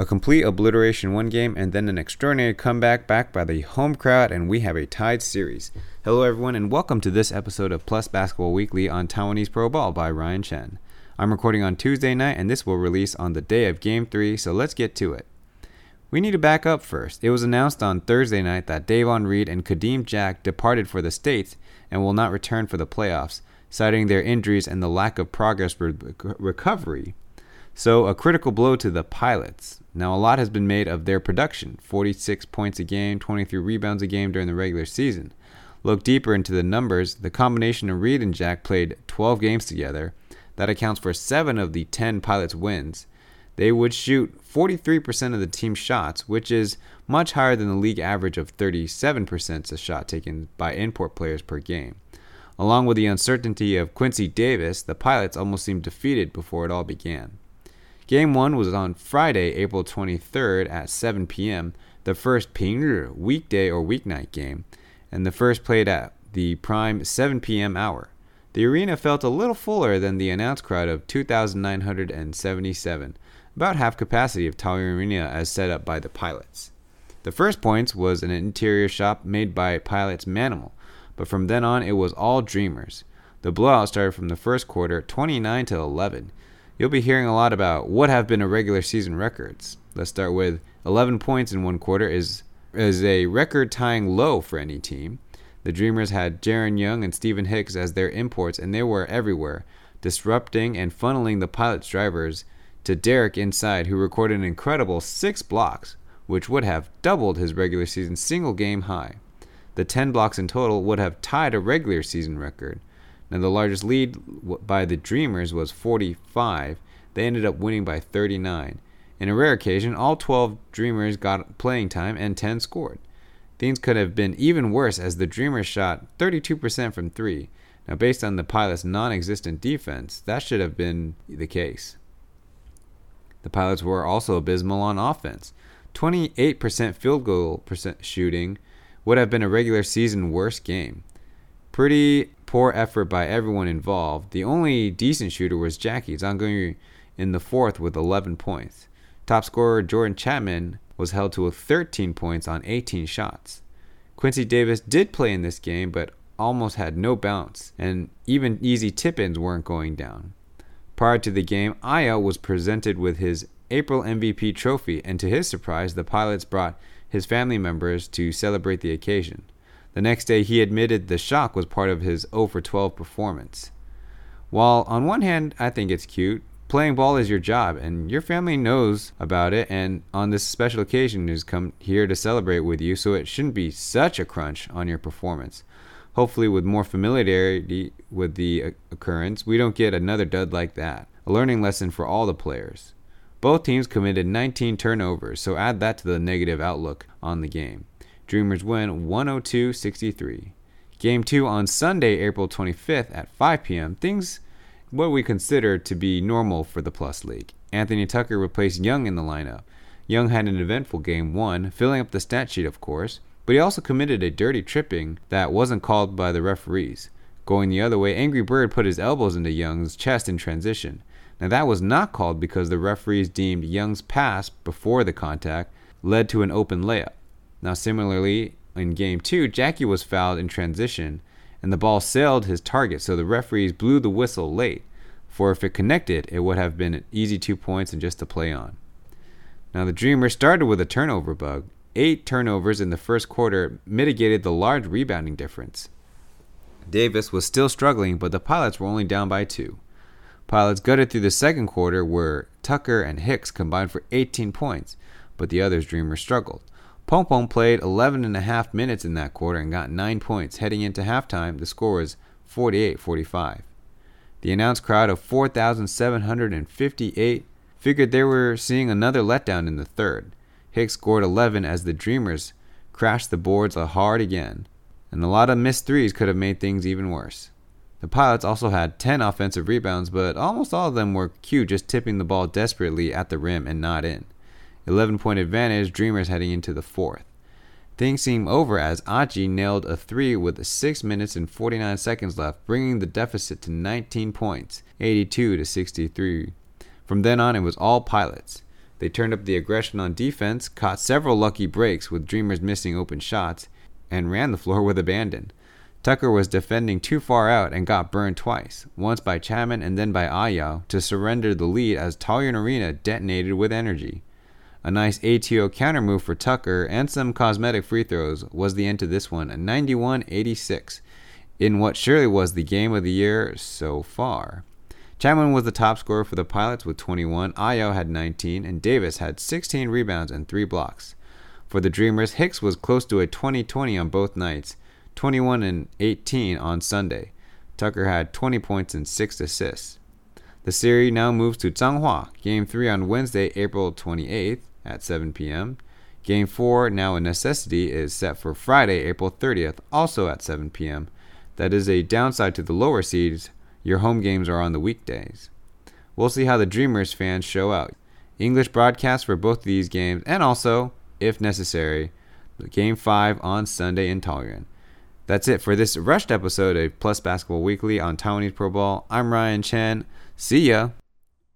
A complete obliteration one game, and then an extraordinary comeback backed by the home crowd, and we have a tied series. Hello, everyone, and welcome to this episode of Plus Basketball Weekly on Taiwanese Pro Ball by Ryan Chen. I'm recording on Tuesday night, and this will release on the day of Game 3, so let's get to it. We need to back up first. It was announced on Thursday night that Davon Reed and Kadeem Jack departed for the States and will not return for the playoffs, citing their injuries and the lack of progress with recovery. So, a critical blow to the Pilots. Now, a lot has been made of their production 46 points a game, 23 rebounds a game during the regular season. Look deeper into the numbers, the combination of Reed and Jack played 12 games together. That accounts for 7 of the 10 Pilots' wins. They would shoot 43% of the team's shots, which is much higher than the league average of 37% of shot taken by import players per game. Along with the uncertainty of Quincy Davis, the Pilots almost seemed defeated before it all began. Game 1 was on Friday, April 23rd at 7 p.m., the first Pingri weekday or weeknight game, and the first played at the prime 7 p.m. hour. The arena felt a little fuller than the announced crowd of 2,977, about half capacity of Taoyuan Arena as set up by the pilots. The first points was an interior shop made by pilots Manimal, but from then on it was all dreamers. The blowout started from the first quarter 29 to 11 You'll be hearing a lot about what have been a regular season records. Let's start with 11 points in one quarter is is a record tying low for any team. The Dreamers had Jaren Young and Stephen Hicks as their imports, and they were everywhere, disrupting and funneling the Pilots drivers to Derek inside, who recorded an incredible six blocks, which would have doubled his regular season single game high. The 10 blocks in total would have tied a regular season record. Now, the largest lead by the Dreamers was 45. They ended up winning by 39. In a rare occasion, all 12 Dreamers got playing time and 10 scored. Things could have been even worse as the Dreamers shot 32% from 3. Now, based on the Pilots' non existent defense, that should have been the case. The Pilots were also abysmal on offense. 28% field goal shooting would have been a regular season worst game. Pretty poor effort by everyone involved. The only decent shooter was Jackie Zhang in the fourth with 11 points. Top scorer Jordan Chapman was held to 13 points on 18 shots. Quincy Davis did play in this game, but almost had no bounce, and even easy tip ins weren't going down. Prior to the game, Aya was presented with his April MVP trophy, and to his surprise, the Pilots brought his family members to celebrate the occasion. The next day, he admitted the shock was part of his 0 for 12 performance. While on one hand, I think it's cute, playing ball is your job, and your family knows about it, and on this special occasion has come here to celebrate with you, so it shouldn't be such a crunch on your performance. Hopefully, with more familiarity with the occurrence, we don't get another dud like that. A learning lesson for all the players. Both teams committed 19 turnovers, so add that to the negative outlook on the game. Dreamers win 102 63. Game 2 on Sunday, April 25th at 5 p.m. Things what we consider to be normal for the Plus League. Anthony Tucker replaced Young in the lineup. Young had an eventful game 1, filling up the stat sheet, of course, but he also committed a dirty tripping that wasn't called by the referees. Going the other way, Angry Bird put his elbows into Young's chest in transition. Now, that was not called because the referees deemed Young's pass before the contact led to an open layup. Now, similarly, in game two, Jackie was fouled in transition, and the ball sailed his target, so the referees blew the whistle late. For if it connected, it would have been an easy two points and just to play on. Now, the Dreamers started with a turnover bug. Eight turnovers in the first quarter mitigated the large rebounding difference. Davis was still struggling, but the Pilots were only down by two. Pilots gutted through the second quarter, where Tucker and Hicks combined for 18 points, but the others Dreamers struggled. Pong played 11 and a half minutes in that quarter and got 9 points. Heading into halftime, the score was 48 45. The announced crowd of 4,758 figured they were seeing another letdown in the third. Hicks scored 11 as the Dreamers crashed the boards hard again, and a lot of missed threes could have made things even worse. The Pilots also had 10 offensive rebounds, but almost all of them were Q just tipping the ball desperately at the rim and not in. 11 point advantage, Dreamers heading into the fourth. Things seem over as Aji nailed a three with 6 minutes and 49 seconds left, bringing the deficit to 19 points, 82 to 63. From then on, it was all pilots. They turned up the aggression on defense, caught several lucky breaks with Dreamers missing open shots, and ran the floor with abandon. Tucker was defending too far out and got burned twice, once by Chapman and then by Ayao, to surrender the lead as Taoyuan Arena detonated with energy. A nice ATO counter move for Tucker and some cosmetic free throws was the end to this one, 91 86, in what surely was the game of the year so far. Chapman was the top scorer for the Pilots with 21, Ayo had 19, and Davis had 16 rebounds and 3 blocks. For the Dreamers, Hicks was close to a 20 20 on both nights, 21 and 18 on Sunday. Tucker had 20 points and 6 assists. The series now moves to Changhua, Game 3 on Wednesday, April 28th at 7 p.m. Game 4, now a necessity, is set for Friday, April 30th, also at 7 p.m. That is a downside to the lower seeds your home games are on the weekdays. We'll see how the Dreamers fans show out. English broadcast for both of these games, and also, if necessary, Game 5 on Sunday in Taoyuan. That's it for this rushed episode of Plus Basketball Weekly on Taiwanese Pro Ball. I'm Ryan Chen. See ya!